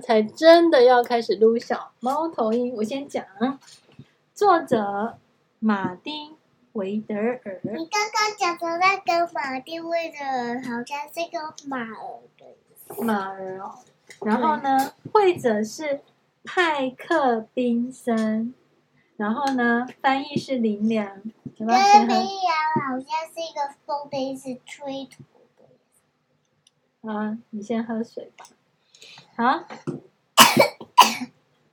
才真的要开始撸小猫头鹰。我先讲，作者马丁维德尔。你刚刚讲的那个马丁维德尔好像是个马儿的马儿哦。然后呢，绘者是派克宾森。然后呢，翻译是林良。林良好像是一个风杯，是吹土的。啊，你先喝水吧。好，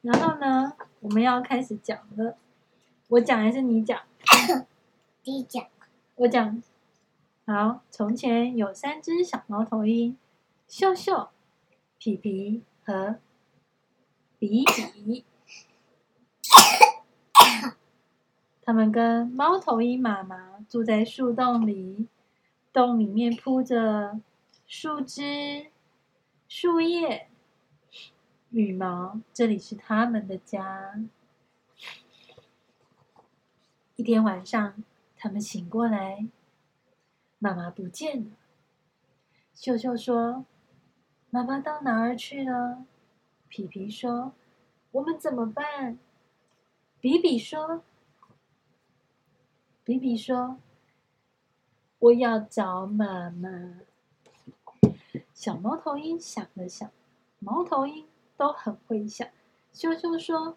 然后呢，我们要开始讲了。我讲还是你讲？你讲。我讲。好，从前有三只小猫头鹰，秀秀、皮皮和比比。他们跟猫头鹰妈妈住在树洞里，洞里面铺着树枝、树叶。羽毛，这里是他们的家。一天晚上，他们醒过来，妈妈不见了。秀秀说：“妈妈到哪儿去了？”皮皮说：“我们怎么办？”比比说：“比比说，我要找妈妈。”小猫头鹰想了想，猫头鹰。都很会想，秀秀说：“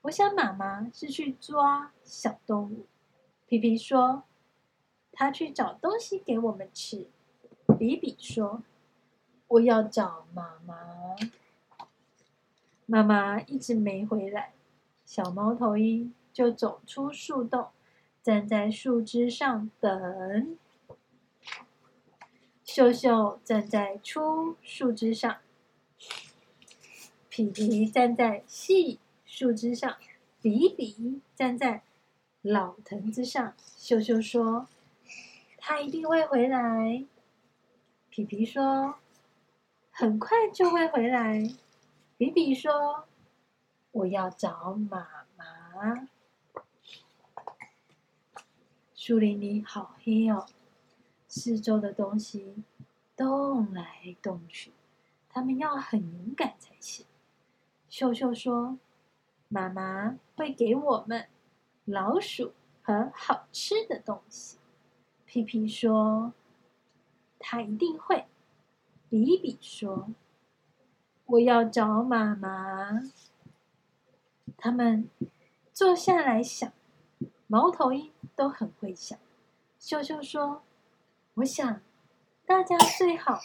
我想妈妈是去抓小动物。”皮皮说：“他去找东西给我们吃。”比比说：“我要找妈妈。”妈妈一直没回来，小猫头鹰就走出树洞，站在树枝上等。秀秀站在粗树枝上。皮皮站在细树枝上，比比站在老藤子上。秀秀说：“他一定会回来。”皮皮说：“很快就会回来。”比比说：“我要找妈妈。”树林里好黑哦，四周的东西动来动去，他们要很勇敢才行。秀秀说：“妈妈会给我们老鼠和好吃的东西。”皮皮说：“他一定会。”比比说：“我要找妈妈。”他们坐下来想，猫头鹰都很会想。秀秀说：“我想大家最好。”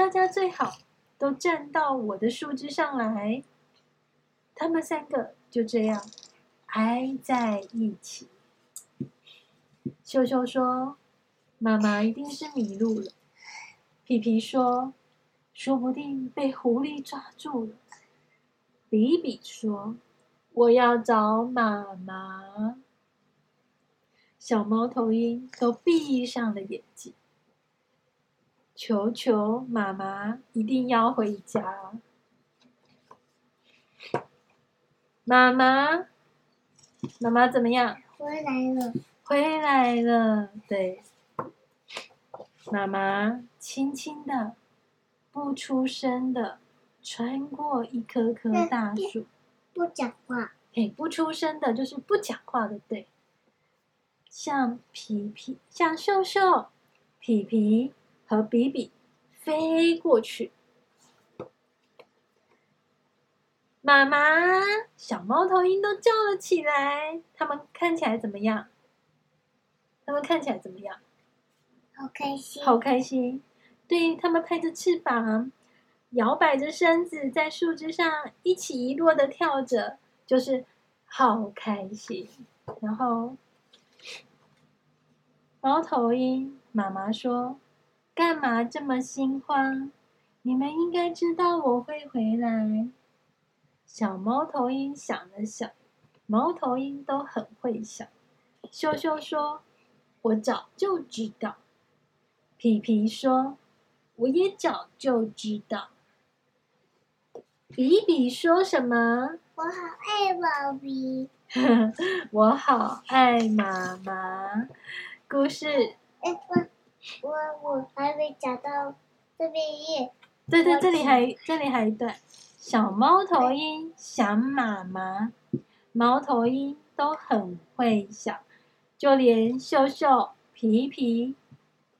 大家最好都站到我的树枝上来。他们三个就这样挨在一起。秀秀说：“妈妈一定是迷路了。”皮皮说：“说不定被狐狸抓住了。”比比说：“我要找妈妈。”小猫头鹰都闭上了眼睛。求求妈妈一定要回家！妈妈，妈妈怎么样？回来了。回来了，对。妈妈轻轻的、不出声的穿过一棵棵大树，不讲话。哎，不出声的就是不讲话的，对。像皮皮，像秀秀，皮皮。和比比飞过去，妈妈、小猫头鹰都叫了起来。它们看起来怎么样？它们看起来怎么样？好开心！好开心！对，它们拍着翅膀，摇摆着身子，在树枝上一起一落的跳着，就是好开心。然后，猫头鹰妈妈说。干嘛这么心慌？你们应该知道我会回来。小猫头鹰想了想，猫头鹰都很会想。羞羞说：“我早就知道。”皮皮说：“我也早就知道。”比比说什么？我好爱妈咪。我好爱妈妈。故事。哎我我还没讲到这边也。对对，这里还这里还一段。小猫头鹰想妈妈，猫头鹰都很会想，就连秀秀、皮皮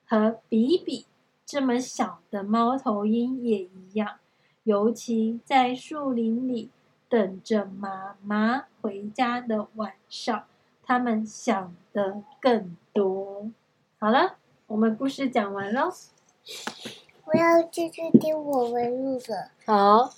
和比比这么小的猫头鹰也一样。尤其在树林里等着妈妈回家的晚上，他们想的更多。好了，我们故事讲完了。我要继续听我们录的。好。